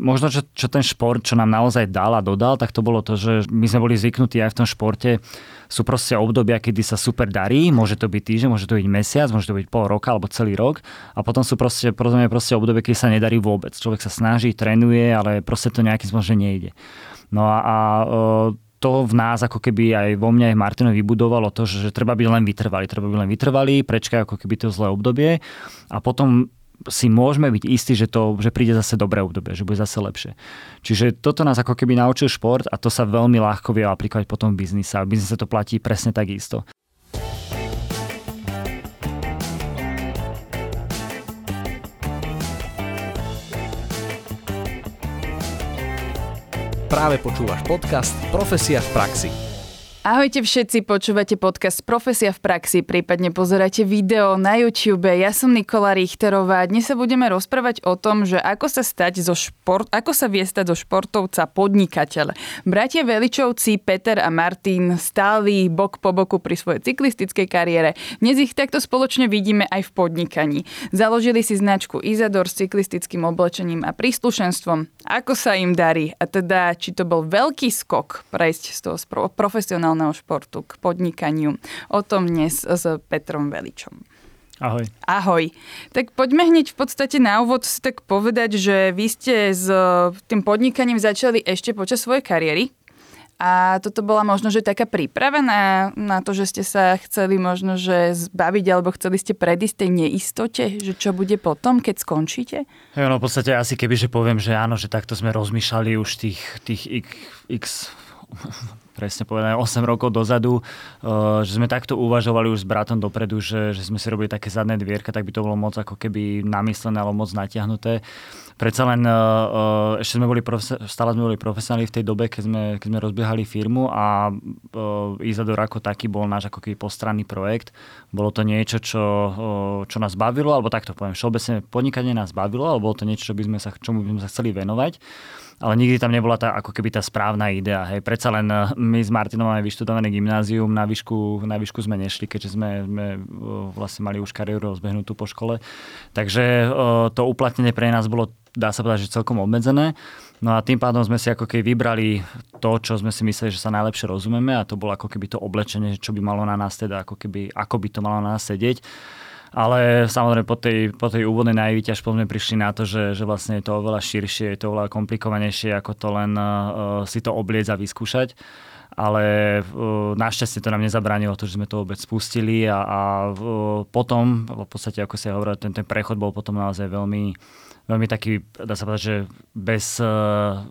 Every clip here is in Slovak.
možno, čo, čo ten šport, čo nám naozaj dal a dodal, tak to bolo to, že my sme boli zvyknutí aj v tom športe, sú proste obdobia, kedy sa super darí, môže to byť týždeň, môže to byť mesiac, môže to byť pol roka alebo celý rok a potom sú proste, proste, proste obdobie, kedy sa nedarí vôbec. Človek sa snaží, trénuje, ale proste to nejakým spôsobom nejde. No a, a to v nás ako keby aj vo mne aj Martinovi vybudovalo to, že, že treba byť len vytrvalý. Treba byť len vytrvalý, prečkať ako keby to zlé obdobie a potom si môžeme byť istí, že, to, že príde zase dobré obdobie, že bude zase lepšie. Čiže toto nás ako keby naučil šport a to sa veľmi ľahko vie aplikovať potom v biznise. A v biznise to platí presne tak isto. Práve počúvaš podcast Profesia v praxi. Ahojte všetci, počúvate podcast Profesia v praxi, prípadne pozeráte video na YouTube. Ja som Nikola Richterová. Dnes sa budeme rozprávať o tom, že ako sa stať zo šport, ako sa vie stať zo športovca podnikateľ. Bratia Veličovci, Peter a Martin stáli bok po boku pri svojej cyklistickej kariére. Dnes ich takto spoločne vidíme aj v podnikaní. Založili si značku Izador s cyklistickým oblečením a príslušenstvom. Ako sa im darí? A teda, či to bol veľký skok prejsť z toho profesionálneho profesionálneho športu k podnikaniu. O tom dnes s Petrom Veličom. Ahoj. Ahoj. Tak poďme hneď v podstate na úvod si tak povedať, že vy ste s tým podnikaním začali ešte počas svojej kariéry. A toto bola možno, že taká príprava na, na to, že ste sa chceli možno, že zbaviť alebo chceli ste predísť tej neistote, že čo bude potom, keď skončíte? Jo, no v podstate asi keby, že poviem, že áno, že takto sme rozmýšľali už tých, tých x, x presne povedané 8 rokov dozadu, uh, že sme takto uvažovali už s bratom dopredu, že, že sme si robili také zadné dvierka, tak by to bolo moc ako keby namyslené alebo moc natiahnuté. Predsa len uh, ešte sme boli, stále sme boli profesionáli v tej dobe, keď sme, keď sme rozbiehali firmu a uh, Izador ako taký bol náš ako keby postranný projekt. Bolo to niečo, čo, čo nás bavilo, alebo takto poviem, všeobecne podnikanie nás bavilo, alebo bolo to niečo, čo by sme sa, čomu by sme sa chceli venovať ale nikdy tam nebola tá, ako keby tá správna idea. Hej. Predsa len my s Martinom máme vyštudované gymnázium, na výšku, na výšku sme nešli, keďže sme, sme vlastne mali už kariéru rozbehnutú po škole. Takže to uplatnenie pre nás bolo, dá sa povedať, že celkom obmedzené. No a tým pádom sme si ako keby vybrali to, čo sme si mysleli, že sa najlepšie rozumieme a to bolo ako keby to oblečenie, čo by malo na nás teda, ako, keby, ako by to malo na nás sedieť. Ale samozrejme po tej, po tej úvodnej naivite až potom prišli na to, že, že vlastne je to oveľa širšie, je to oveľa komplikovanejšie, ako to len uh, si to obliec a vyskúšať. Ale uh, našťastie to nám nezabránilo to, že sme to vôbec spustili a, a uh, potom, v podstate ako sa hovoril, ten, ten prechod bol potom naozaj veľmi, veľmi taký, dá sa povedať, že bez, uh,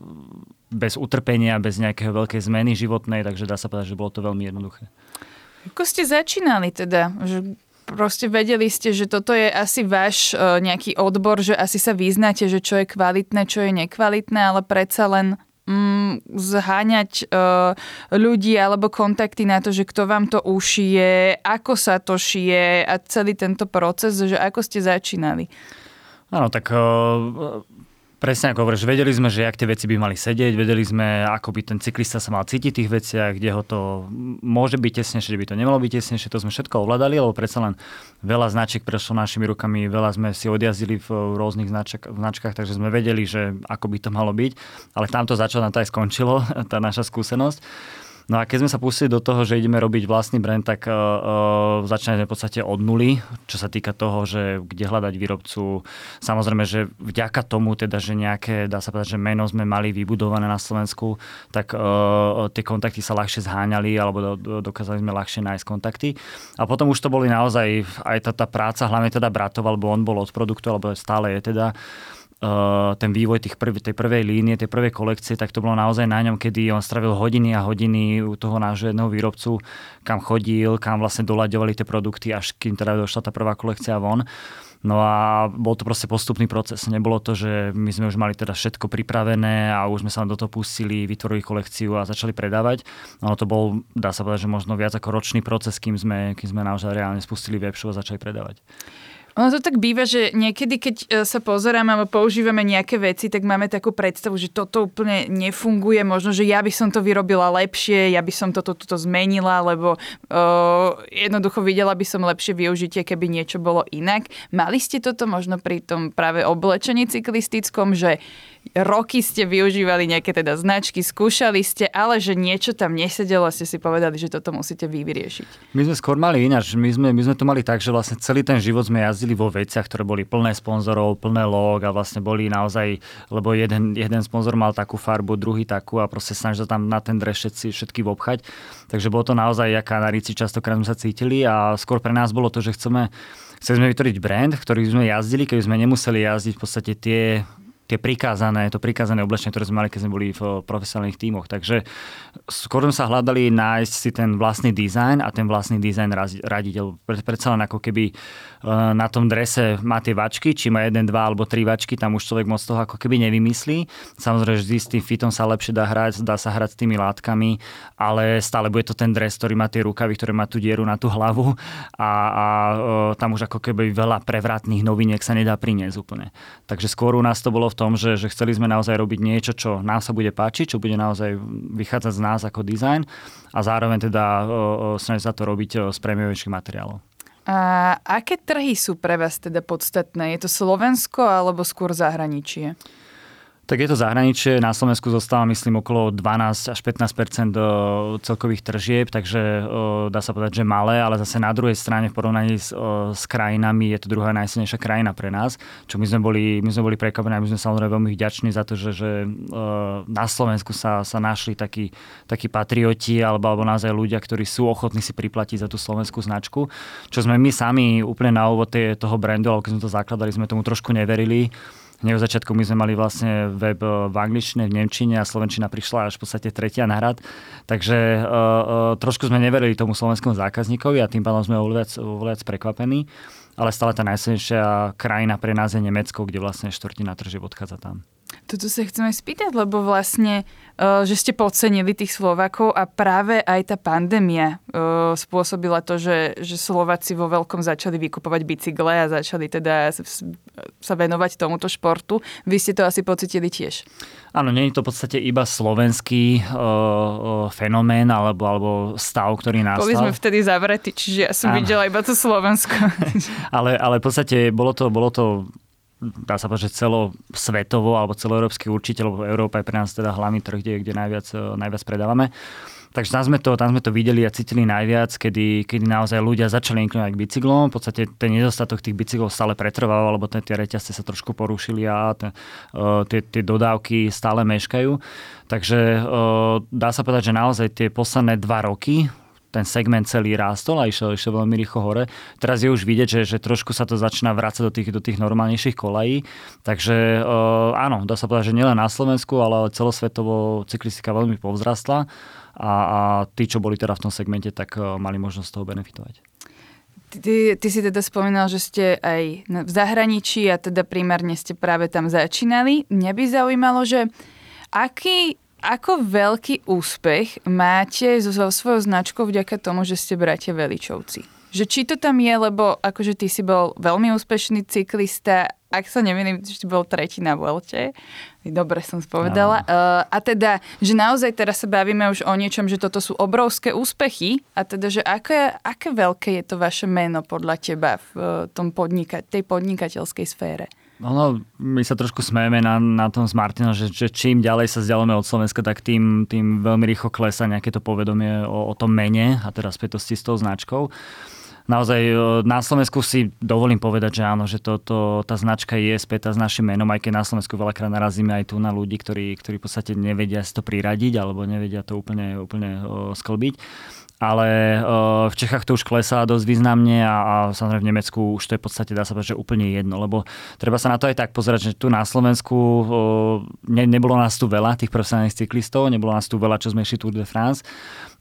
bez utrpenia, bez nejakého veľkej zmeny životnej, takže dá sa povedať, že bolo to veľmi jednoduché. Ako ste začínali teda? Že proste vedeli ste, že toto je asi váš uh, nejaký odbor, že asi sa vyznáte, že čo je kvalitné, čo je nekvalitné, ale predsa len mm, zháňať uh, ľudí alebo kontakty na to, že kto vám to ušije, ako sa to šije a celý tento proces, že ako ste začínali. Áno, tak uh, Presne ako hovoríš, vedeli sme, že ak tie veci by mali sedieť, vedeli sme, ako by ten cyklista sa mal cítiť v tých veciach, kde ho to môže byť tesnejšie, kde by to nemalo byť tesnejšie, to sme všetko ovládali, lebo predsa len veľa značiek prešlo našimi rukami, veľa sme si odjazdili v rôznych značk- značkách, takže sme vedeli, že ako by to malo byť, ale tam to začalo, to aj skončilo, tá naša skúsenosť. No a keď sme sa pustili do toho, že ideme robiť vlastný brand, tak uh, uh, začíname v podstate od nuly, čo sa týka toho, že kde hľadať výrobcu. Samozrejme, že vďaka tomu, teda, že nejaké, dá sa povedať, že meno sme mali vybudované na Slovensku, tak uh, tie kontakty sa ľahšie zháňali alebo do, do, dokázali sme ľahšie nájsť kontakty. A potom už to boli naozaj aj tá, tá práca, hlavne teda bratov, alebo on bol od produktu, alebo stále je teda ten vývoj tých prv, tej prvej línie, tej prvej kolekcie, tak to bolo naozaj na ňom, kedy on stravil hodiny a hodiny u toho nášho jedného výrobcu, kam chodil, kam vlastne doľaďovali tie produkty, až kým teda došla tá prvá kolekcia von. No a bol to proste postupný proces. Nebolo to, že my sme už mali teda všetko pripravené a už sme sa do toho pustili, vytvorili kolekciu a začali predávať. No to bol, dá sa povedať, že možno viac ako ročný proces, kým sme, kým sme naozaj reálne spustili webshop a začali predávať. Ono to tak býva, že niekedy, keď e, sa pozeráme alebo používame nejaké veci, tak máme takú predstavu, že toto úplne nefunguje. Možno, že ja by som to vyrobila lepšie, ja by som toto tuto zmenila, lebo uh, jednoducho videla by som lepšie využitie, keby niečo bolo inak. Mali ste toto možno pri tom práve oblečení cyklistickom, že roky ste využívali nejaké teda značky, skúšali ste, ale že niečo tam nesedelo, ste si povedali, že toto musíte vy vyriešiť. My sme skôr mali ináč. My sme, my sme to mali tak, že vlastne celý ten život sme jazdili vo veciach, ktoré boli plné sponzorov, plné log a vlastne boli naozaj, lebo jeden, jeden sponzor mal takú farbu, druhý takú a proste snažil tam na ten dres všetci, všetky obchať. Takže bolo to naozaj, aká na Ríci častokrát sme sa cítili a skôr pre nás bolo to, že chceme Chceli vytvoriť brand, ktorý sme jazdili, keby sme nemuseli jazdiť v podstate tie tie prikázané, to prikázané oblečenie, ktoré sme mali, keď sme boli v profesionálnych tímoch. Takže skôr sa hľadali nájsť si ten vlastný dizajn a ten vlastný dizajn radiť. Predsa len ako keby e, na tom drese má tie vačky, či má jeden, dva alebo tri vačky, tam už človek moc toho ako keby nevymyslí. Samozrejme, že s tým fitom sa lepšie dá hrať, dá sa hrať s tými látkami, ale stále bude to ten dres, ktorý má tie rukavy, ktoré má tú dieru na tú hlavu a, a e, tam už ako keby veľa prevratných noviniek sa nedá priniesť úplne. Takže skôr u nás to bolo v tom, že, že chceli sme naozaj robiť niečo, čo nám sa bude páčiť, čo bude naozaj vychádzať z nás ako dizajn a zároveň teda snažiť sa to robiť z prémiovejších materiálov. A aké trhy sú pre vás teda podstatné? Je to Slovensko alebo skôr zahraničie? Tak je to zahraničie, na Slovensku zostáva myslím okolo 12 až 15% celkových tržieb, takže dá sa povedať, že malé, ale zase na druhej strane v porovnaní s, s krajinami je to druhá najsilnejšia krajina pre nás, čo my sme boli, my sme boli prekvapení a my sme samozrejme veľmi vďační za to, že, že na Slovensku sa, sa našli takí, takí patrioti alebo, alebo naozaj ľudia, ktorí sú ochotní si priplatiť za tú slovenskú značku, čo sme my sami úplne na úvod toho brandu, alebo keď sme to zakladali, sme tomu trošku neverili Hneď v začiatku my sme mali vlastne web eh, v angličtine, v nemčine a slovenčina prišla až v podstate tretia na rad. Takže uh, uh, trošku sme neverili tomu slovenskému zákazníkovi a tým pádom sme viac prekvapení. Ale stále tá najsilnejšia krajina pre nás je Nemecko, kde vlastne štvrtina tržieb odchádza tam. Toto sa chceme spýtať, lebo vlastne, uh, že ste podcenili tých Slovakov a práve aj tá pandémia uh, spôsobila to, že, že Slováci vo veľkom začali vykupovať bicykle a začali teda sa venovať tomuto športu. Vy ste to asi pocitili tiež. Áno, nie je to v podstate iba slovenský uh, uh, fenomén alebo, alebo stav, ktorý nastal. Boli sme vtedy zavretí, čiže ja som Áno. videla iba to Slovensko. ale, ale v podstate bolo to, bolo to dá sa povedať, že celosvetovo alebo celoeurópsky určite, lebo Európa je pre nás teda hlavný trh, kde, kde najviac, e, najviac predávame. Takže tam sme, to, tam sme to videli a cítili najviac, kedy, kedy naozaj ľudia začali inklinovať k bicyklom. V podstate ten nedostatok tých bicyklov stále pretrvával, lebo tie reťazce sa trošku porušili a e, tie, tie dodávky stále meškajú. Takže e, dá sa povedať, že naozaj tie posledné dva roky, ten segment celý rástol a išiel, išiel veľmi rýchlo hore. Teraz je už vidieť, že, že trošku sa to začína vrácať do tých, do tých normálnejších kolají. Takže uh, áno, dá sa povedať, že nielen na Slovensku, ale celosvetovo cyklistika veľmi povzrastla a, a tí, čo boli teda v tom segmente, tak uh, mali možnosť toho benefitovať. Ty, ty si teda spomínal, že ste aj v zahraničí a teda primárne ste práve tam začínali. Mňa by zaujímalo, že aký ako veľký úspech máte so, so svojou značkou vďaka tomu, že ste bratia Veličovci? Že či to tam je, lebo akože ty si bol veľmi úspešný cyklista, ak sa nemýlim, že bol tretí na Vuelte. Dobre som spovedala. Uh, a teda, že naozaj teraz sa bavíme už o niečom, že toto sú obrovské úspechy a teda, že aké, aké veľké je to vaše meno podľa teba v uh, tom podnika- tej podnikateľskej sfére? Ono, my sa trošku smejeme na, na tom s Martinom, že, že čím ďalej sa vzdialujeme od Slovenska, tak tým, tým veľmi rýchlo klesa nejaké to povedomie o, o tom mene a teda spätosti s tou značkou. Naozaj e, na Slovensku si dovolím povedať, že áno, že to, to, tá značka je spätá s našim menom, aj keď na Slovensku veľakrát narazíme aj tu na ľudí, ktorí, ktorí v podstate nevedia si to priradiť alebo nevedia to úplne, úplne sklbiť ale v Čechách to už klesá dosť významne a, a samozrejme v Nemecku už to je v podstate, dá sa povedať, že úplne jedno, lebo treba sa na to aj tak pozerať, že tu na Slovensku ne, nebolo nás tu veľa, tých profesionálnych cyklistov, nebolo nás tu veľa, čo sme išli Tour de France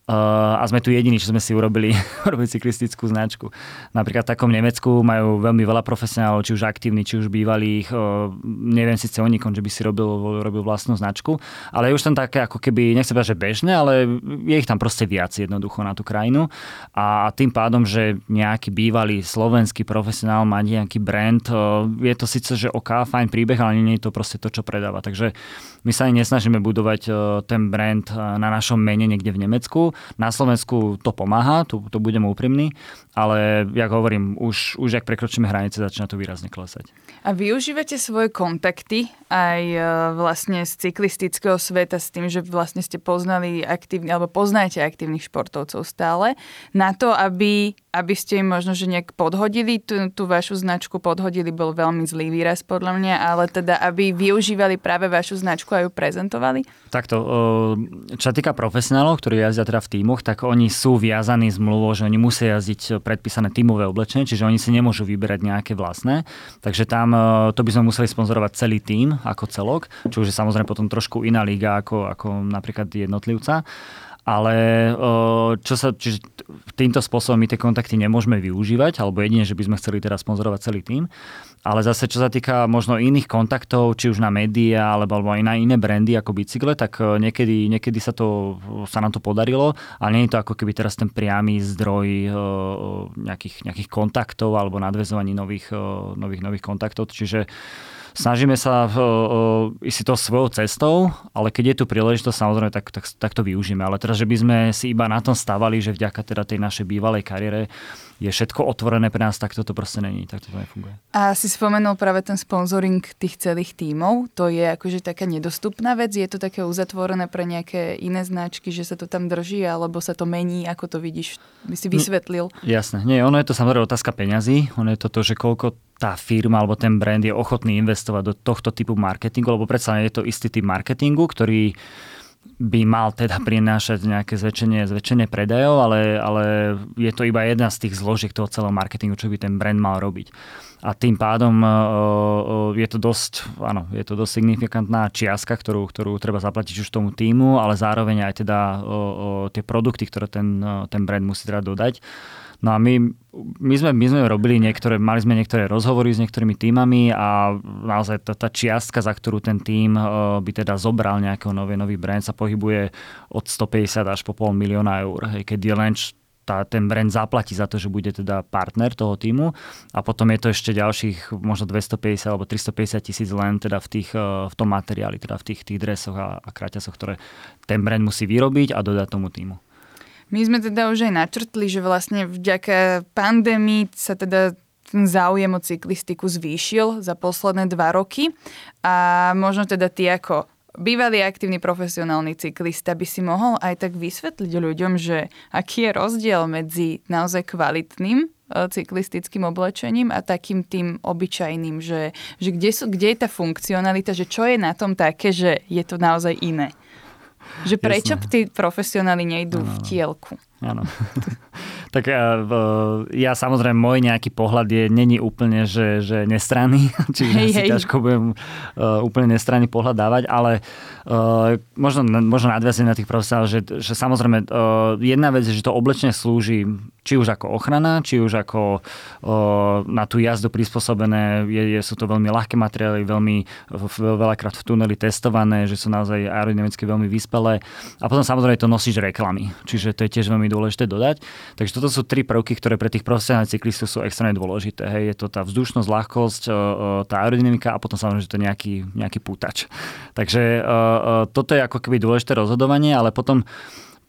a sme tu jediní, čo sme si urobili, urobili cyklistickú značku. Napríklad v takom Nemecku majú veľmi veľa profesionálov, či už aktívni, či už bývalých. Uh, neviem síce o nikom, že by si robil, robil vlastnú značku, ale je už tam také ako keby, nechcem povedať, že bežné, ale je ich tam proste viac jednoducho na tú krajinu. A tým pádom, že nejaký bývalý slovenský profesionál má nejaký brand, uh, je to síce, že OK, fajn príbeh, ale nie je to proste to, čo predáva. Takže my sa ani nesnažíme budovať ten brand na našom mene niekde v Nemecku, Na Slovensku to pomáha, tu, tu budem úprimný, ale jak hovorím, už, už ak prekročíme hranice, začína to výrazne klesať. A využívate svoje kontakty aj e, vlastne z cyklistického sveta s tým, že vlastne ste poznali aktívny, alebo poznáte aktívnych športovcov stále, na to, aby, aby ste im možno, že nejak podhodili tú, tú vašu značku, podhodili bol veľmi zlý výraz podľa mňa, ale teda, aby využívali práve vašu značku a ju prezentovali? Takto, čo sa týka profesionálov, ktorí jazdia teda v tímoch, tak oni sú viazaní zmluvou, že oni musia jazdiť predpísané tímové oblečenie, čiže oni si nemôžu vyberať nejaké vlastné. Takže tam to by sme museli sponzorovať celý tím ako celok, čo už je samozrejme potom trošku iná liga ako, ako napríklad jednotlivca. Ale čo sa, čiže týmto spôsobom my tie kontakty nemôžeme využívať, alebo jedine, že by sme chceli teraz sponzorovať celý tým. Ale zase, čo sa týka možno iných kontaktov, či už na médiá, alebo, alebo aj na iné brandy ako bicykle, tak niekedy, niekedy sa, to, sa nám to podarilo, ale nie je to ako keby teraz ten priamy zdroj nejakých, nejakých kontaktov alebo nadvezovaní nových, nových, nových kontaktov. Čiže snažíme sa uh, ísť si to svojou cestou, ale keď je tu príležitosť, samozrejme, tak, tak, tak to využíme. Ale teraz, že by sme si iba na tom stávali, že vďaka teda tej našej bývalej kariére je všetko otvorené pre nás, tak toto proste není, tak to nefunguje. A si spomenul práve ten sponzoring tých celých tímov, to je akože taká nedostupná vec, je to také uzatvorené pre nejaké iné značky, že sa to tam drží, alebo sa to mení, ako to vidíš, by si vysvetlil? Jasné, nie, ono je to samozrejme otázka peňazí, ono je to to, že koľko tá firma alebo ten brand je ochotný investovať do tohto typu marketingu, lebo predsa je to istý typ marketingu, ktorý by mal teda prinášať nejaké zväčšenie, zväčšenie predajov, ale, ale je to iba jedna z tých zložiek toho celého marketingu, čo by ten brand mal robiť. A tým pádom je to dosť, áno, je to dosť signifikantná čiastka, ktorú, ktorú treba zaplatiť už tomu týmu, ale zároveň aj teda tie produkty, ktoré ten, ten brand musí teda dodať. No a my, my, sme, my sme robili niektoré, mali sme niektoré rozhovory s niektorými týmami a naozaj tá, tá čiastka, za ktorú ten tým uh, by teda zobral nejakého nový, nový brand, sa pohybuje od 150 až po pol milióna eur. Hej, keď je len tá, ten brand zaplatí za to, že bude teda partner toho týmu a potom je to ešte ďalších možno 250 alebo 350 tisíc len teda v, tých, v tom materiáli, teda v tých, tých dresoch a, a kraťasoch, ktoré ten brand musí vyrobiť a dodať tomu týmu. My sme teda už aj načrtli, že vlastne vďaka pandémii sa teda ten záujem o cyklistiku zvýšil za posledné dva roky a možno teda ty ako bývalý aktívny profesionálny cyklista by si mohol aj tak vysvetliť ľuďom, že aký je rozdiel medzi naozaj kvalitným e, cyklistickým oblečením a takým tým obyčajným, že, že kde, sú, kde je tá funkcionalita, že čo je na tom také, že je to naozaj iné. Že prečo Jasne. tí profesionáli nejdú v tielku? Áno. tak ja, ja samozrejme, môj nejaký pohľad je, není úplne, že, že nestranný, čiže hej, si hej. ťažko budem uh, úplne nestranný pohľad dávať, ale uh, možno, možno nadviazať na tých profesionálov, že, že samozrejme jedna vec je, že to oblečenie slúži či už ako ochrana, či už ako na tú jazdu prispôsobené, je, je, sú to veľmi ľahké materiály, veľmi veľakrát v tuneli testované, že sú naozaj aerodynamicky veľmi vyspelé a potom samozrejme to nosíš reklamy, čiže to je tiež veľmi veľmi dôležité dodať. Takže toto sú tri prvky, ktoré pre tých profesionálnych cyklistov sú extrémne dôležité. Hej. Je to tá vzdušnosť, ľahkosť, tá aerodynamika a potom samozrejme, že to je nejaký, nejaký pútač. Takže toto je ako keby dôležité rozhodovanie, ale potom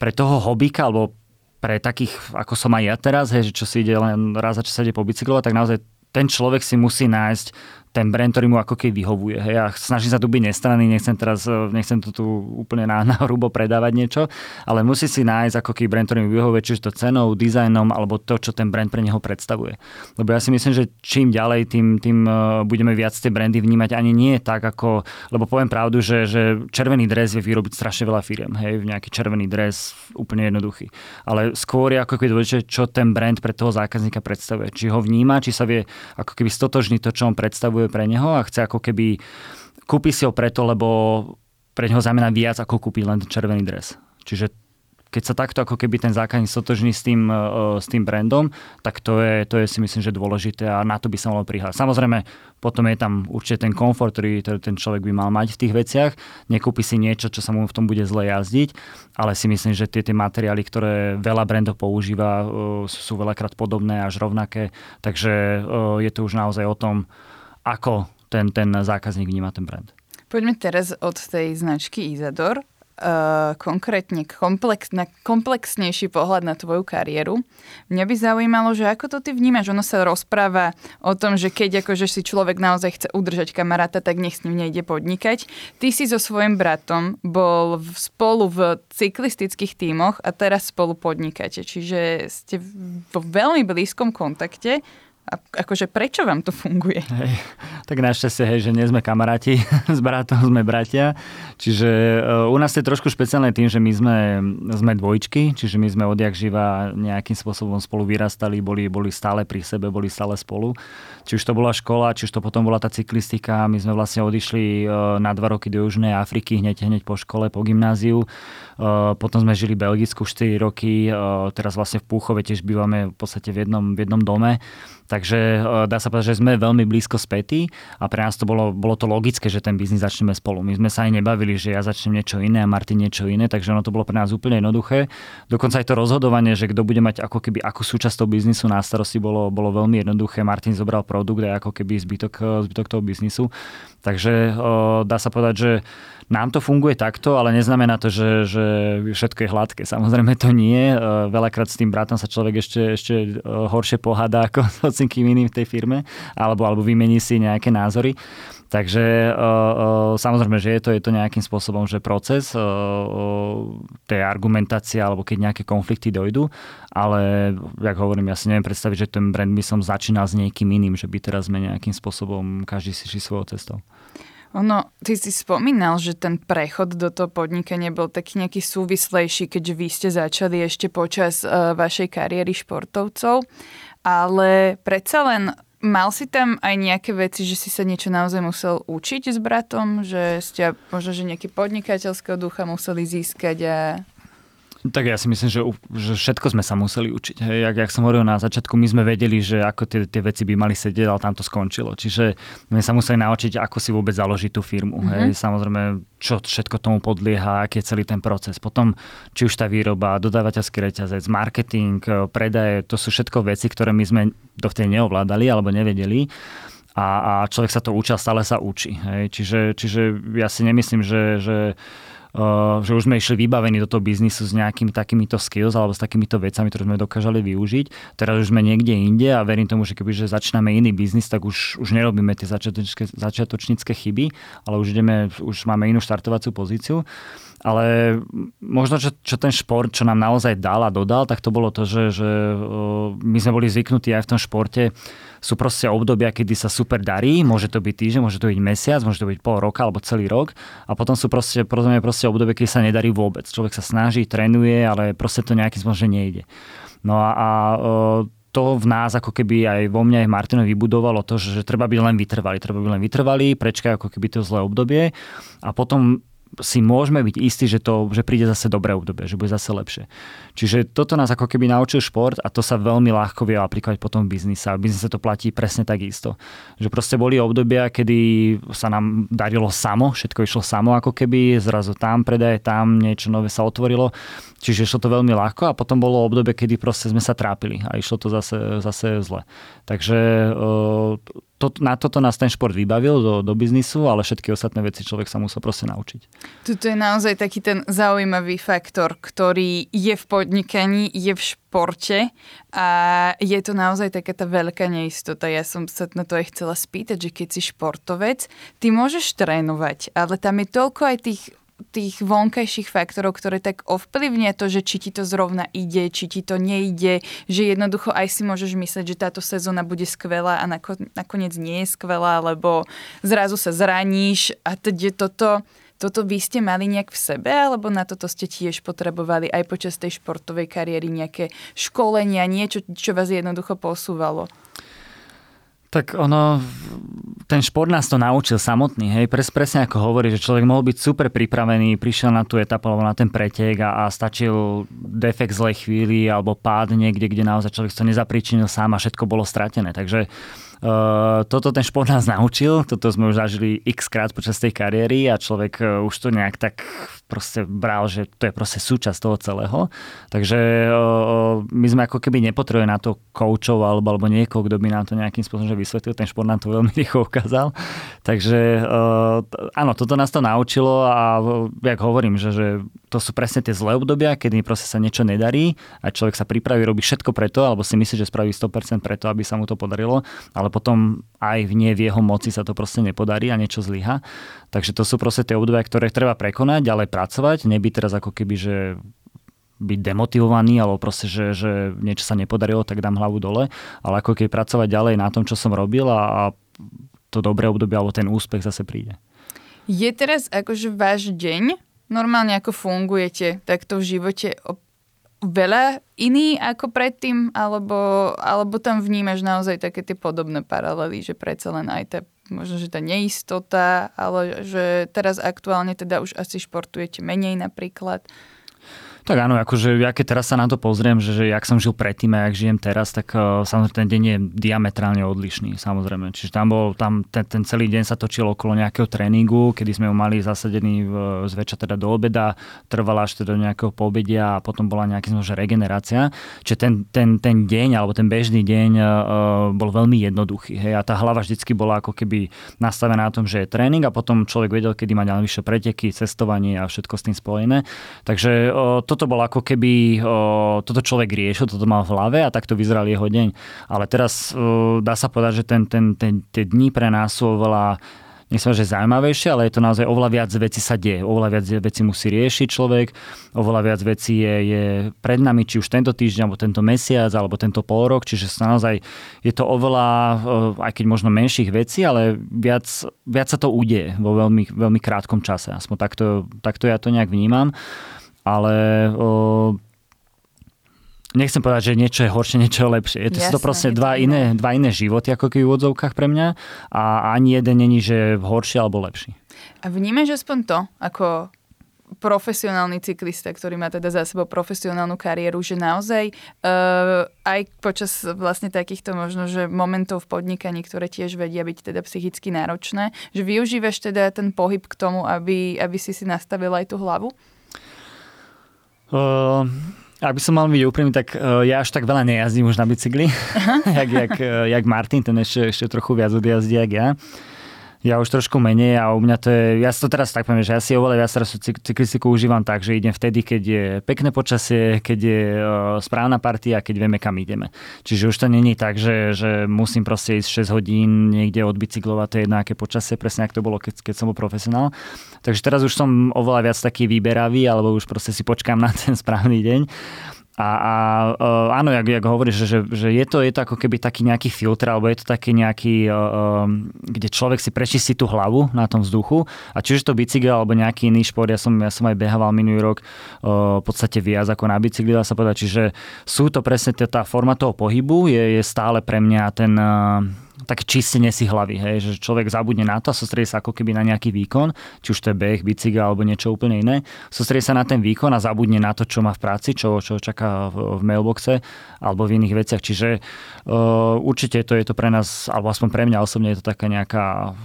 pre toho hobíka alebo pre takých, ako som aj ja teraz, hej, že čo si ide len raz za čo sa ide pobicyklovať, tak naozaj ten človek si musí nájsť ten brand, ktorý mu ako keď vyhovuje. Hej. Ja snažím sa tu byť nestranný, nechcem teraz, e, nechcem to tu úplne na, na hrubo predávať niečo, ale musí si nájsť ako keď brand, ktorý mu vyhovuje, či to cenou, dizajnom, alebo to, čo ten brand pre neho predstavuje. Lebo ja si myslím, že čím ďalej, tým, tým e, budeme viac tie brandy vnímať ani nie tak ako, lebo poviem pravdu, že, že červený dres vie vyrobiť strašne veľa firiem, hej, nejaký červený dres, úplne jednoduchý. Ale skôr je ako keby dôležité, čo ten brand pre toho zákazníka predstavuje. Či ho vníma, či sa vie ako keby stotožniť to, čo on predstavuje potrebuje pre neho a chce ako keby kúpi si ho preto, lebo pre neho znamená viac ako kúpiť len červený dres. Čiže keď sa takto ako keby ten zákazník sotožní s tým, uh, s tým brandom, tak to je, to je si myslím, že dôležité a na to by sa malo prihľadať. Samozrejme, potom je tam určite ten komfort, ktorý ten človek by mal mať v tých veciach. Nekúpi si niečo, čo sa mu v tom bude zle jazdiť, ale si myslím, že tie, tie materiály, ktoré veľa brandov používa, uh, sú veľakrát podobné až rovnaké, takže je to už naozaj o tom, ako ten, ten zákazník vníma ten brand. Poďme teraz od tej značky Izador uh, konkrétne komplex, na komplexnejší pohľad na tvoju kariéru. Mňa by zaujímalo, že ako to ty vnímaš? Ono sa rozpráva o tom, že keď akože si človek naozaj chce udržať kamaráta, tak nech s ním nejde podnikať. Ty si so svojím bratom bol v, spolu v cyklistických tímoch a teraz spolu podnikáte. Čiže ste vo veľmi blízkom kontakte akože prečo vám to funguje? Hej, tak našťastie, hej, že nie sme kamaráti, s bratom sme bratia. Čiže uh, u nás je trošku špeciálne tým, že my sme, sme dvojčky, čiže my sme odjak živa nejakým spôsobom spolu vyrastali, boli, boli stále pri sebe, boli stále spolu. Či už to bola škola, či už to potom bola tá cyklistika. My sme vlastne odišli uh, na dva roky do Južnej Afriky, hneď, hneď po škole, po gymnáziu. Uh, potom sme žili v Belgicku 4 roky, teraz vlastne v Púchove tiež bývame v podstate v jednom, v jednom dome. Takže e, dá sa povedať, že sme veľmi blízko spätí a pre nás to bolo, bolo to logické, že ten biznis začneme spolu. My sme sa aj nebavili, že ja začnem niečo iné a Martin niečo iné, takže ono to bolo pre nás úplne jednoduché. Dokonca aj to rozhodovanie, že kto bude mať ako keby akú súčasť toho biznisu na starosti, bolo, bolo veľmi jednoduché. Martin zobral produkt a ako keby zbytok, e, zbytok toho biznisu. Takže e, dá sa povedať, že nám to funguje takto, ale neznamená to, že, že všetko je hladké. Samozrejme to nie. E, veľakrát s tým bratom sa človek ešte, ešte e, horšie pohádá ako s hocikým iným v tej firme, alebo, alebo vymení si nejaké názory. Takže uh, samozrejme, že je to, je to nejakým spôsobom, že proces tej argumentácie, alebo keď nejaké konflikty dojdú, ale, jak hovorím, ja si neviem predstaviť, že ten brand by som začínal s niekým iným, že by teraz sme nejakým spôsobom každý si šli svojou cestou. Ono, ty si spomínal, že ten prechod do toho podnikania bol taký nejaký súvislejší, keďže vy ste začali ešte počas uh, vašej kariéry športovcov, ale predsa len Mal si tam aj nejaké veci, že si sa niečo naozaj musel učiť s bratom? Že ste možno, že nejaký podnikateľského ducha museli získať a tak ja si myslím, že, že všetko sme sa museli učiť. Hej. Jak, jak som hovoril na začiatku, my sme vedeli, že ako tie, tie veci by mali sedieť, ale tam to skončilo. Čiže my sa museli naučiť, ako si vôbec založiť tú firmu. Mm-hmm. Hej. Mhm. Samozrejme, čo všetko tomu podlieha, aký je celý ten proces. Potom, či už tá výroba, dodávateľský reťazec, marketing, predaje, to sú všetko veci, ktoré my sme dovtedy neovládali alebo nevedeli a, a človek sa to učí a stále sa učí. Hej. Čiže, čiže ja si nemyslím, že, že že už sme išli vybavení do toho biznisu s nejakými takýmito skills alebo s takýmito vecami, ktoré sme dokážali využiť. Teraz už sme niekde inde a verím tomu, že keby že začíname iný biznis, tak už, už nerobíme tie začiatočnícke chyby, ale už ideme, už máme inú štartovaciu pozíciu. Ale možno, čo, čo ten šport, čo nám naozaj dal a dodal, tak to bolo to, že, že uh, my sme boli zvyknutí aj v tom športe sú proste obdobia, kedy sa super darí, môže to byť týždeň, môže to byť mesiac, môže to byť pol roka alebo celý rok a potom sú proste, proste, proste obdobie, kedy sa nedarí vôbec. Človek sa snaží, trénuje, ale proste to nejakým spôsobom nejde. No a, a to v nás ako keby aj vo mne, aj Martinovi vybudovalo to, že, že treba byť len vytrvalý. Treba byť len vytrvalý, prečkaj ako keby to zlé obdobie a potom si môžeme byť istí, že, to, že príde zase dobré obdobie, že bude zase lepšie. Čiže toto nás ako keby naučil šport a to sa veľmi ľahko vie aplikovať potom v biznise. V biznise to platí presne takisto. Že proste boli obdobia, kedy sa nám darilo samo, všetko išlo samo ako keby, zrazu tam predaje, tam niečo nové sa otvorilo. Čiže išlo to veľmi ľahko a potom bolo obdobie, kedy proste sme sa trápili a išlo to zase, zase zle. Takže to, na toto nás ten šport vybavil do, do biznisu, ale všetky ostatné veci človek sa musel proste naučiť. Tuto je naozaj taký ten zaujímavý faktor, ktorý je v podnikaní, je v športe a je to naozaj taká tá veľká neistota. Ja som sa na to aj chcela spýtať, že keď si športovec, ty môžeš trénovať, ale tam je toľko aj tých tých vonkajších faktorov, ktoré tak ovplyvnia to, že či ti to zrovna ide, či ti to nejde, že jednoducho aj si môžeš myslieť, že táto sezóna bude skvelá a nakoniec nie je skvelá, lebo zrazu sa zraníš a teď toto toto vy ste mali nejak v sebe, alebo na toto ste tiež potrebovali aj počas tej športovej kariéry nejaké školenia, niečo, čo vás jednoducho posúvalo? Tak ono, ten šport nás to naučil samotný, hej, Pres, presne ako hovorí, že človek mohol byť super pripravený, prišiel na tú etapu alebo na ten pretek a, a stačil defekt zlej chvíli alebo pád niekde, kde naozaj človek to nezapričinil sám a všetko bolo stratené. Takže Uh, toto ten šport nás naučil, toto sme už zažili x krát počas tej kariéry a človek uh, už to nejak tak proste bral, že to je proste súčasť toho celého. Takže my sme ako keby nepotrebovali na to koučov alebo, alebo niekoho, kto by nám to nejakým spôsobom vysvetlil. Ten šport nám to veľmi rýchlo ukázal. Takže áno, toto nás to naučilo a jak hovorím, že, že to sú presne tie zlé obdobia, kedy proste sa niečo nedarí a človek sa pripraví, robí všetko preto, alebo si myslí, že spraví 100% preto, aby sa mu to podarilo, ale potom aj v nie v jeho moci sa to proste nepodarí a niečo zlyha. Takže to sú proste tie obdobia, ktoré treba prekonať, ďalej pracovať, nebyť teraz ako keby, že byť demotivovaný, alebo proste, že, že niečo sa nepodarilo, tak dám hlavu dole, ale ako keby pracovať ďalej na tom, čo som robil a, a to dobré obdobie alebo ten úspech zase príde. Je teraz akože váš deň, normálne ako fungujete? Takto v živote veľa iný ako predtým, alebo, alebo tam vnímaš naozaj také tie podobné paralely, že predsa len aj tá možno, že tá neistota, ale že teraz aktuálne teda už asi športujete menej napríklad. Tak áno, akože ja keď teraz sa na to pozriem, že, že jak som žil predtým a jak žijem teraz, tak uh, samozrejme ten deň je diametrálne odlišný, samozrejme. Čiže tam bol, tam ten, ten celý deň sa točil okolo nejakého tréningu, kedy sme ho mali zasadený v, zväčša teda do obeda, trvala až teda do nejakého poobedia a potom bola nejaká že regenerácia. Čiže ten, ten, ten deň alebo ten bežný deň uh, bol veľmi jednoduchý. Hej? A tá hlava vždycky bola ako keby nastavená na tom, že je tréning a potom človek vedel, kedy má najvyššie preteky, cestovanie a všetko s tým spojené. Takže uh, toto bol ako keby, o, toto človek riešil, toto mal v hlave a takto vyzeral jeho deň. Ale teraz o, dá sa povedať, že ten, ten, ten, tie dni pre nás sú oveľa nechcem že zaujímavejšie, ale je to naozaj oveľa viac vecí sa deje. Oveľa viac vecí musí riešiť človek, oveľa viac vecí je, je pred nami, či už tento týždeň, alebo tento mesiac, alebo tento pol rok, čiže sa naozaj je to oveľa, aj keď možno menších vecí, ale viac, viac sa to udeje vo veľmi, veľmi krátkom čase. Aspoň takto, takto ja to nejak vnímam ale nechcem povedať, že niečo je horšie, niečo je lepšie. Je to, Jasne, to proste dva, to iné, dva iné životy, ako keby v odzovkách pre mňa a ani jeden není, že horší alebo lepší. A vnímaš aspoň to, ako profesionálny cyklista, ktorý má teda za sebou profesionálnu kariéru, že naozaj uh, aj počas vlastne takýchto možno, že momentov v podnikaní, ktoré tiež vedia byť teda psychicky náročné, že využívaš teda ten pohyb k tomu, aby, aby si si nastavil aj tú hlavu? Uh, ak by som mal byť úprimný, tak uh, ja až tak veľa nejazdím už na bicykli, jak, jak, uh, jak Martin, ten ešte, ešte trochu viac odjazdí, jak ja. Ja už trošku menej a u mňa to je, ja si to teraz tak poviem, že ja si oveľa viac teraz cyklistiku užívam tak, že idem vtedy, keď je pekné počasie, keď je uh, správna partia, keď vieme, kam ideme. Čiže už to není tak, že, že musím proste ísť 6 hodín niekde od bicyklovať, to je jedno, počasie, presne ako to bolo, keď, keď som bol profesionál. Takže teraz už som oveľa viac taký výberavý, alebo už proste si počkám na ten správny deň. A, a uh, áno, jak, jak hovoríš, že, že je, to, je to ako keby taký nejaký filtr, alebo je to taký nejaký, uh, kde človek si prečistí tú hlavu na tom vzduchu. A čiže to bicykel alebo nejaký iný šport, ja som, ja som aj behával minulý rok v podstate viac ako na bicykli, dá sa povedať. Čiže sú to presne tá forma toho pohybu, je, je stále pre mňa ten... Také čistenie si hlavy, hej, že človek zabudne na to a sústredí sa ako keby na nejaký výkon, či už to je beh, bicykel alebo niečo úplne iné. Sústredí sa na ten výkon a zabudne na to, čo má v práci, čo, čo čaká v, v mailboxe alebo v iných veciach. Čiže uh, určite to je to pre nás, alebo aspoň pre mňa osobne je to taká nejaká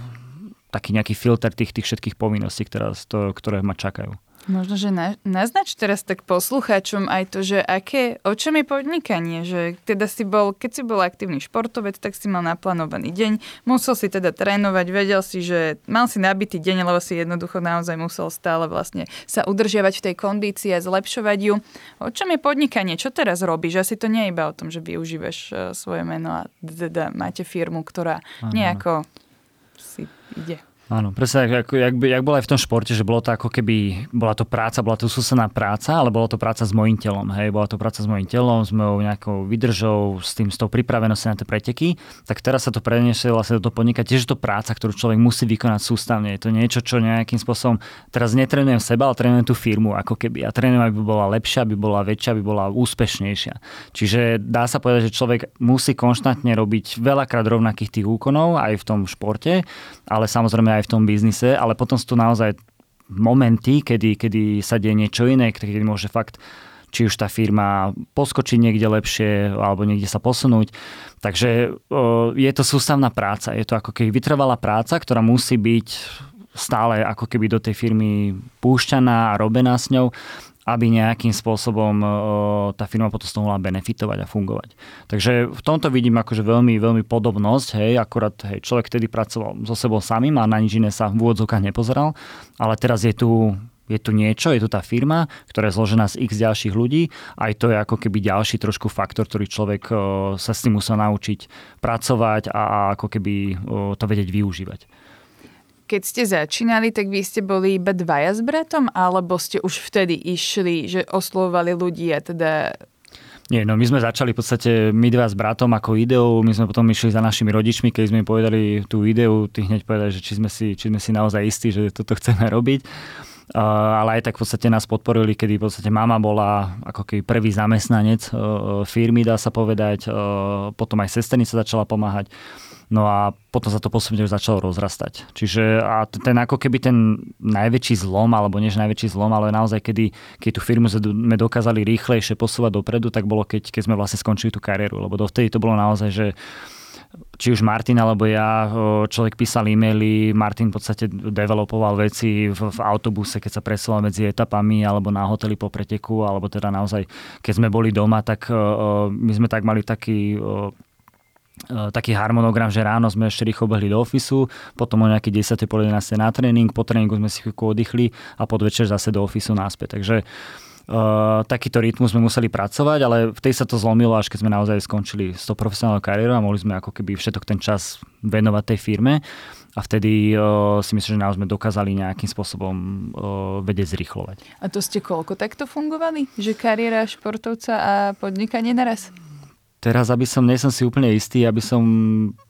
taký nejaký filter tých, tých všetkých povinností, ktoré, to, ktoré ma čakajú. Možno, že na, naznač teraz tak poslucháčom aj to, že aké, o čom je podnikanie, že teda si bol, keď si bol aktívny športovec, tak si mal naplánovaný deň, musel si teda trénovať, vedel si, že mal si nabitý deň, lebo si jednoducho naozaj musel stále vlastne sa udržiavať v tej kondícii a zlepšovať ju. O čom je podnikanie? Čo teraz robíš? Asi to nie je iba o tom, že využívaš uh, svoje meno a teda máte firmu, ktorá nejako si ide. Áno, presne, jak, jak, jak bolo aj v tom športe, že bolo to ako keby, bola to práca, bola to susená práca, ale bola to práca s mojím telom, hej, bola to práca s mojím telom, s mojou nejakou vydržou, s tým, s tou pripravenosťou na tie preteky, tak teraz sa to preniesie vlastne do toho podnikať, tiež je to práca, ktorú človek musí vykonať sústavne, je to niečo, čo nejakým spôsobom, teraz netrenujem seba, ale trénujem tú firmu, ako keby, a trénujem, aby bola lepšia, aby bola väčšia, aby bola úspešnejšia. Čiže dá sa povedať, že človek musí konštantne robiť veľakrát rovnakých tých úkonov aj v tom športe, ale samozrejme aj v tom biznise, ale potom sú to naozaj momenty, kedy, kedy sa deje niečo iné, kedy môže fakt či už tá firma poskočiť niekde lepšie alebo niekde sa posunúť. Takže je to sústavná práca, je to ako keby vytrvalá práca, ktorá musí byť stále ako keby do tej firmy púšťaná a robená s ňou aby nejakým spôsobom tá firma potom z toho mohla benefitovať a fungovať. Takže v tomto vidím akože veľmi, veľmi podobnosť, hej, akurát hej, človek vtedy pracoval so sebou samým a na nič iné sa v úvodzovkách nepozeral, ale teraz je tu je tu niečo, je tu tá firma, ktorá je zložená z x ďalších ľudí. Aj to je ako keby ďalší trošku faktor, ktorý človek sa s tým musel naučiť pracovať a ako keby to vedieť využívať keď ste začínali, tak vy ste boli iba dvaja s bratom, alebo ste už vtedy išli, že oslovovali ľudí a teda nie, no my sme začali v podstate my dva s bratom ako ideu, my sme potom išli za našimi rodičmi, keď sme im povedali tú ideu, tí hneď povedali, že či sme si, či sme si naozaj istí, že toto chceme robiť. Uh, ale aj tak v podstate nás podporili, kedy v podstate mama bola ako keby prvý zamestnanec uh, firmy, dá sa povedať, uh, potom aj sesternica začala pomáhať. No a potom sa to postupne už začalo rozrastať. Čiže a ten ako keby ten najväčší zlom, alebo než najväčší zlom, ale naozaj kedy, keď tú firmu sme dokázali rýchlejšie posúvať dopredu, tak bolo keď, keď sme vlastne skončili tú kariéru. Lebo dovtedy to bolo naozaj, že či už Martin alebo ja, človek písal e-maily, Martin v podstate developoval veci v, v autobuse, keď sa presúval medzi etapami alebo na hoteli po preteku, alebo teda naozaj, keď sme boli doma, tak my sme tak mali taký E, taký harmonogram, že ráno sme ešte rýchlo behli do ofisu, potom o nejaké 10. po 11. na tréning, po tréningu sme si chvíľku oddychli a podvečer zase do ofisu náspäť. Takže Uh, takýto rytmus sme museli pracovať, ale v tej sa to zlomilo, až keď sme naozaj skončili s tou profesionálnou kariérou a mohli sme ako keby všetok ten čas venovať tej firme a vtedy uh, si myslím, že naozaj sme dokázali nejakým spôsobom uh, vedieť zrychlovať. A to ste koľko takto fungovali? Že kariéra športovca a podnikanie naraz? Teraz, aby som, nie som si úplne istý, aby som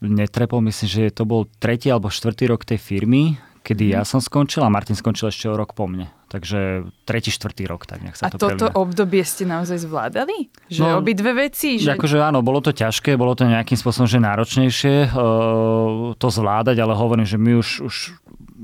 netrepol, myslím, že to bol tretí alebo štvrtý rok tej firmy, kedy mm. ja som skončil a Martin skončil ešte o rok po mne. Takže tretí, štvrtý rok, tak nech sa a to toto prelina. obdobie ste naozaj zvládali? Že no, obidve veci? Že... Akože áno, bolo to ťažké, bolo to nejakým spôsobom, že náročnejšie uh, to zvládať, ale hovorím, že my už, už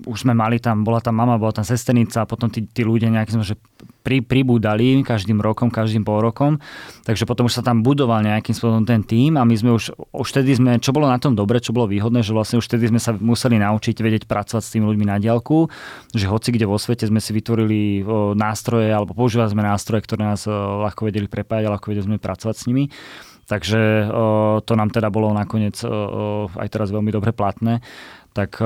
už sme mali tam, bola tam mama, bola tam sesternica a potom tí, tí ľudia nejakým že pri, pribúdali každým rokom, každým pol rokom. Takže potom už sa tam budoval nejakým spôsobom ten tým a my sme už, už vtedy sme, čo bolo na tom dobre, čo bolo výhodné, že vlastne už vtedy sme sa museli naučiť vedieť pracovať s tými ľuďmi na diálku, že hoci kde vo svete sme si vytvorili nástroje alebo používali sme nástroje, ktoré nás ľahko vedeli prepájať a ľahko vedeli sme pracovať s nimi. Takže to nám teda bolo nakoniec aj teraz veľmi dobre platné. Tak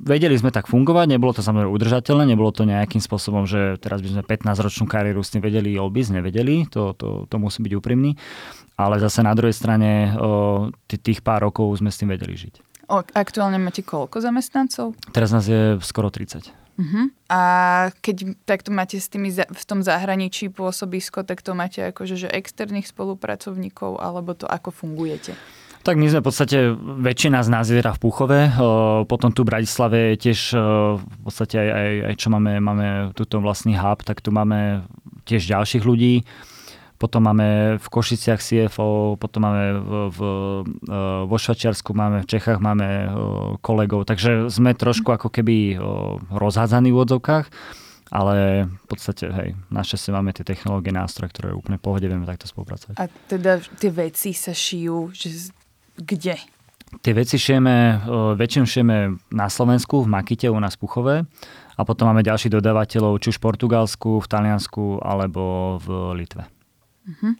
vedeli sme tak fungovať, nebolo to samozrejme udržateľné, nebolo to nejakým spôsobom, že teraz by sme 15-ročnú kariéru s tým vedeli obísť, nevedeli, to, to, to musí byť úprimný, ale zase na druhej strane tých pár rokov sme s tým vedeli žiť. Aktuálne máte koľko zamestnancov? Teraz nás je skoro 30. Uh-huh. Mhm. A keď takto máte s tými v tom zahraničí pôsobisko, tak to máte akože že externých spolupracovníkov, alebo to ako fungujete? Tak my sme v podstate, väčšina z nás je teda v Púchove, potom tu v Bratislave tiež v podstate aj, aj, aj čo máme, máme túto vlastný hub, tak tu máme tiež ďalších ľudí. Potom máme v Košiciach CFO, potom máme v, v, vo Švačiarsku, máme v Čechách máme kolegov, takže sme trošku ako keby rozhádzaní v odzovkách ale v podstate, hej, našťastie máme tie technológie, nástroje, ktoré úplne pohode vieme takto spolupracovať. A teda tie veci sa šijú, že kde? Tie veci šijeme, väčšinu šijeme na Slovensku, v Makite, u nás Puchové. A potom máme ďalších dodávateľov, či už v Portugalsku, v Taliansku alebo v Litve. Uh-huh.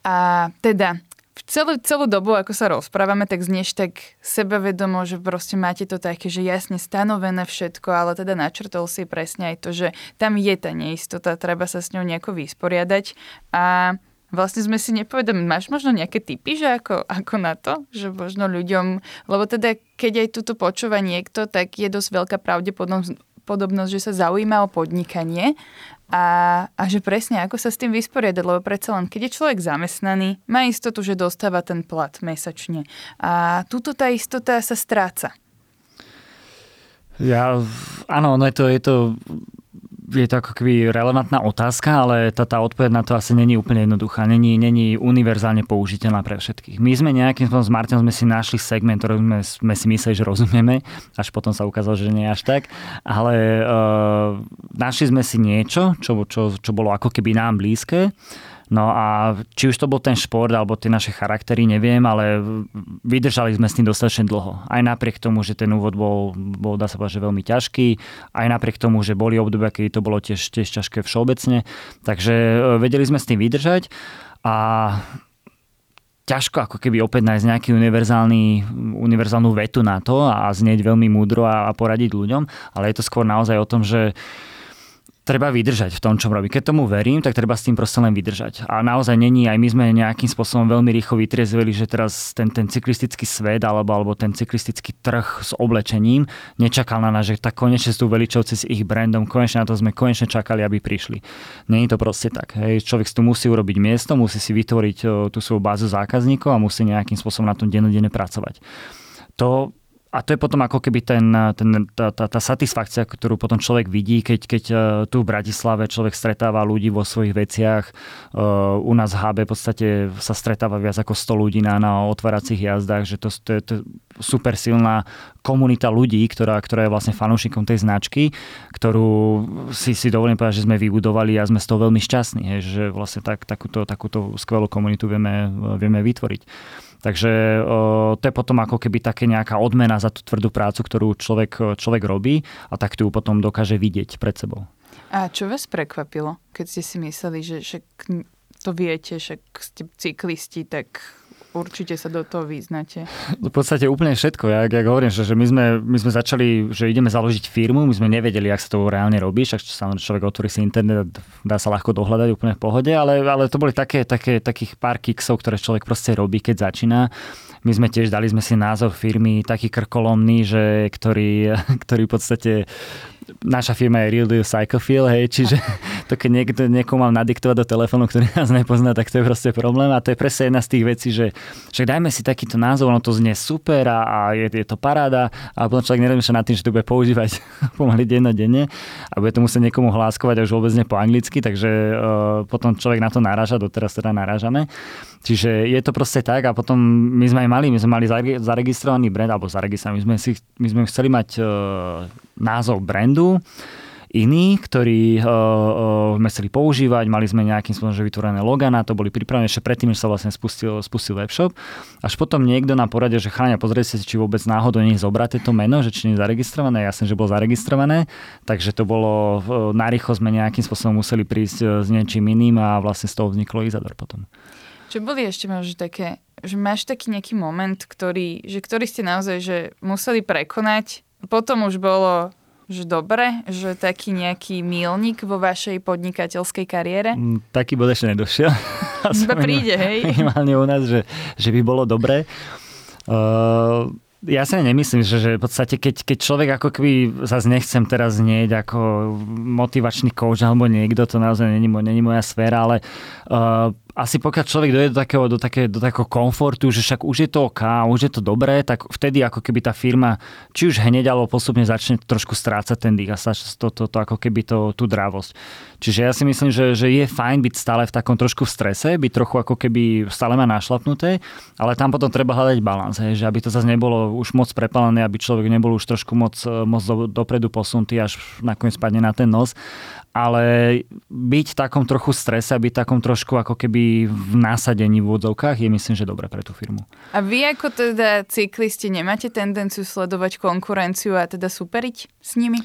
A teda, v celú, celú dobu, ako sa rozprávame, tak znieš tak sebavedomo, že proste máte to také, že jasne stanovené všetko, ale teda načrtol si presne aj to, že tam je tá neistota, treba sa s ňou nejako vysporiadať. A Vlastne sme si nepovedali, máš možno nejaké typy, že ako, ako na to, že možno ľuďom, lebo teda keď aj túto počúva niekto, tak je dosť veľká pravdepodobnosť, že sa zaujíma o podnikanie a, a že presne ako sa s tým vysporiadať, lebo predsa len keď je človek zamestnaný, má istotu, že dostáva ten plat mesačne. A túto tá istota sa stráca. Ja, áno, no je to, je to je to ako keby relevantná otázka, ale tá, tá odpoveď na to asi není úplne jednoduchá. Není, není univerzálne použiteľná pre všetkých. My sme nejakým spôsobom s Martinom sme si našli segment, ktorý sme, sme si mysleli, že rozumieme, až potom sa ukázalo, že nie až tak. Ale uh, našli sme si niečo, čo, čo, čo bolo ako keby nám blízke No a či už to bol ten šport alebo tie naše charaktery, neviem, ale vydržali sme s tým dostatočne dlho. Aj napriek tomu, že ten úvod bol, bol dá sa povedať, že veľmi ťažký, aj napriek tomu, že boli obdobia, keď to bolo tiež, tiež ťažké všeobecne. Takže e, vedeli sme s tým vydržať a ťažko ako keby opäť nájsť nejaký univerzálny, univerzálnu vetu na to a znieť veľmi múdro a, a poradiť ľuďom, ale je to skôr naozaj o tom, že treba vydržať v tom, čo robí. Keď tomu verím, tak treba s tým proste len vydržať. A naozaj není, aj my sme nejakým spôsobom veľmi rýchlo vytriezveli, že teraz ten, ten cyklistický svet alebo, alebo ten cyklistický trh s oblečením nečakal na nás, že tak konečne sú Veličovci s ich brandom, konečne na to sme konečne čakali, aby prišli. Není to proste tak. Hej. Človek tu musí urobiť miesto, musí si vytvoriť tú svoju bázu zákazníkov a musí nejakým spôsobom na tom dennodenne pracovať. To a to je potom ako keby ten, ten, tá, tá, tá satisfakcia, ktorú potom človek vidí, keď, keď e, tu v Bratislave človek stretáva ľudí vo svojich veciach. E, u nás v HB v podstate sa stretáva viac ako 100 ľudí na, na otváracích jazdách, že to, to, je, to je super silná komunita ľudí, ktorá, ktorá je vlastne fanúšikom tej značky, ktorú si, si dovolím povedať, že sme vybudovali a sme z toho veľmi šťastní, že vlastne tak, takúto, takúto skvelú komunitu vieme, vieme vytvoriť. Takže to je potom ako keby také nejaká odmena za tú tvrdú prácu, ktorú človek, človek robí a tak tu potom dokáže vidieť pred sebou. A čo vás prekvapilo, keď ste si mysleli, že, že to viete, že ste cyklisti, tak určite sa do toho vyznáte. V podstate úplne všetko. Ja, ja hovorím, že, že my, sme, my sme začali, že ideme založiť firmu, my sme nevedeli, ak sa to reálne robí, však samozrejme človek otvorí si internet, dá sa ľahko dohľadať úplne v pohode, ale, ale to boli také, také, takých pár kiksov, ktoré človek proste robí, keď začína. My sme tiež dali sme si názov firmy taký krkolomný, že, ktorý, ktorý v podstate naša firma je Real Deal Psychophil, hej, čiže to keď niekto, niekomu mám nadiktovať do telefónu, ktorý nás nepozná, tak to je proste problém a to je presne jedna z tých vecí, že však dajme si takýto názov, ono to znie super a, a je, je, to paráda a potom človek nerozmýšľa nad tým, že to bude používať pomaly denne a bude to musieť niekomu hláskovať a už vôbec nie po anglicky, takže uh, potom človek na to naráža, doteraz teda narážame. Čiže je to proste tak a potom my sme aj mali, my sme mali zaregistrovaný brand, alebo zaregistrovaný, my sme, si, my sme chceli mať uh, názov brandu, iný, ktorý uh, uh, sme chceli používať, mali sme nejakým spôsobom že vytvorené logana, to boli pripravené ešte predtým, než sa vlastne spustil, spustil webshop. Až potom niekto nám poradil, že chráňa, pozrieť si, či vôbec náhodou nie zobrať to meno, že či nie je zaregistrované. Jasne, že bolo zaregistrované, takže to bolo, uh, narýchlo sme nejakým spôsobom museli prísť uh, s niečím iným a vlastne z toho vzniklo Izador potom. Čo boli ešte možno také, že máš taký nejaký moment, ktorý, že ktorý ste naozaj že museli prekonať potom už bolo že dobre, že taký nejaký mílnik vo vašej podnikateľskej kariére? Mm, taký bod ešte nedošiel. Iba príde, hej? Minimálne u nás, že, že by bolo dobre. Uh, ja sa nemyslím, že, že v podstate keď, keď človek ako keby zase nechcem teraz znieť ako motivačný coach alebo niekto, to naozaj není, není moja sféra, ale uh, asi pokiaľ človek dojde do takého, do, také, do takého komfortu, že však už je to OK, už je to dobré, tak vtedy ako keby tá firma, či už hneď alebo postupne začne trošku strácať ten dých a to, to, to, ako keby to, tú dravosť. Čiže ja si myslím, že, že je fajn byť stále v takom trošku v strese, byť trochu ako keby stále ma našlapnuté, ale tam potom treba hľadať balans, že aby to zase nebolo už moc prepalené, aby človek nebol už trošku moc, moc do, dopredu posunutý, až nakoniec spadne na ten nos ale byť v takom trochu strese, byť v takom trošku ako keby v násadení v úvodzovkách je myslím, že dobre pre tú firmu. A vy ako teda cyklisti nemáte tendenciu sledovať konkurenciu a teda superiť s nimi?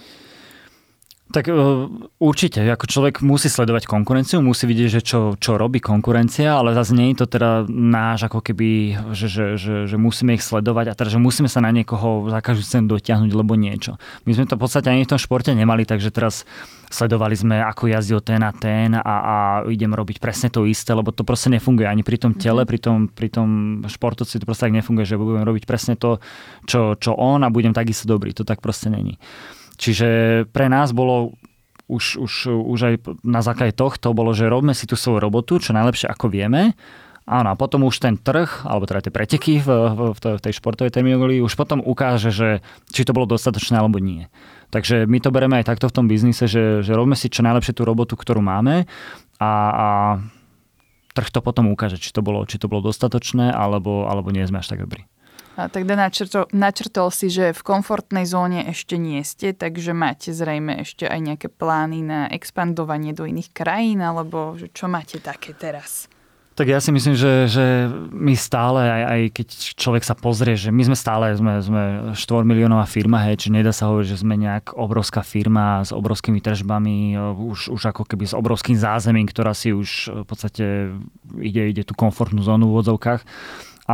Tak e, určite, ako človek musí sledovať konkurenciu, musí vidieť, že čo, čo robí konkurencia, ale zase nie je to teda náš, ako keby, že, že, že, že musíme ich sledovať a teda, že musíme sa na niekoho za každú cenu dotiahnuť, lebo niečo. My sme to v podstate ani v tom športe nemali, takže teraz sledovali sme, ako jazdil ten a ten a, a idem robiť presne to isté, lebo to proste nefunguje ani pri tom tele, mm-hmm. pri tom, pri tom športovci to proste tak nefunguje, že budem robiť presne to, čo, čo on a budem takisto dobrý. To tak proste není. Čiže pre nás bolo už, už, už aj na základe tohto bolo, že robíme si tú svoju robotu čo najlepšie ako vieme. Áno, a potom už ten trh, alebo teda tie preteky v, v, v tej športovej terminológii, už potom ukáže, že či to bolo dostatočné alebo nie. Takže my to bereme aj takto v tom biznise, že, že robíme si čo najlepšie tú robotu, ktorú máme a, a trh to potom ukáže, či to bolo, či to bolo dostatočné alebo, alebo nie sme až tak dobrí. A teda načrtol, načrtol si, že v komfortnej zóne ešte nie ste, takže máte zrejme ešte aj nejaké plány na expandovanie do iných krajín, alebo že čo máte také teraz? Tak ja si myslím, že, že my stále, aj, aj keď človek sa pozrie, že my sme stále sme, sme 4 miliónová firma, hej, či nedá sa hovoriť, že sme nejak obrovská firma s obrovskými tržbami, už, už ako keby s obrovským zázemím, ktorá si už v podstate ide, ide tú komfortnú zónu v odzovkách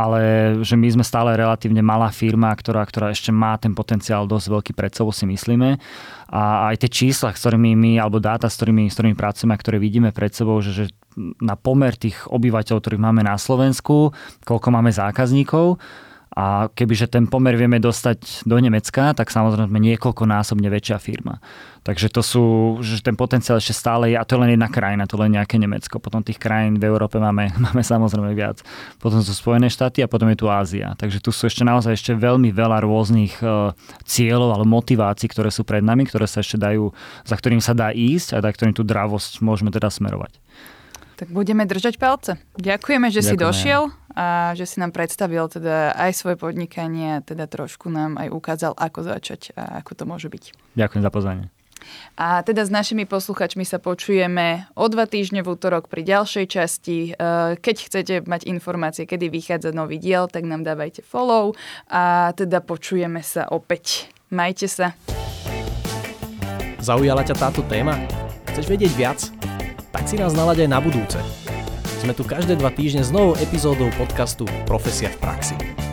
ale že my sme stále relatívne malá firma, ktorá, ktorá ešte má ten potenciál dosť veľký pred sebou, si myslíme. A aj tie čísla, s ktorými my, alebo dáta, s ktorými, s ktorými pracujeme a ktoré vidíme pred sebou, že, že na pomer tých obyvateľov, ktorých máme na Slovensku, koľko máme zákazníkov, a kebyže ten pomer vieme dostať do Nemecka, tak samozrejme sme niekoľkonásobne väčšia firma. Takže to sú, že ten potenciál ešte stále je, a to je len jedna krajina, to len nejaké Nemecko. Potom tých krajín v Európe máme, máme samozrejme viac. Potom sú Spojené štáty a potom je tu Ázia. Takže tu sú ešte naozaj ešte veľmi veľa rôznych uh, cieľov alebo motivácií, ktoré sú pred nami, ktoré sa ešte dajú, za ktorým sa dá ísť a za ktorým tú dravosť môžeme teda smerovať. Tak budeme držať palce. Ďakujeme, že Ďakujeme. si došiel a že si nám predstavil teda aj svoje podnikanie a teda trošku nám aj ukázal, ako začať a ako to môže byť. Ďakujem za pozvanie. A teda s našimi posluchačmi sa počujeme o dva týždne v útorok pri ďalšej časti. E, keď chcete mať informácie, kedy vychádza nový diel, tak nám dávajte follow a teda počujeme sa opäť. Majte sa. Zaujala ťa táto téma? Chceš vedieť viac? tak si nás nalaď aj na budúce. Sme tu každé dva týždne s novou epizódou podcastu Profesia v praxi.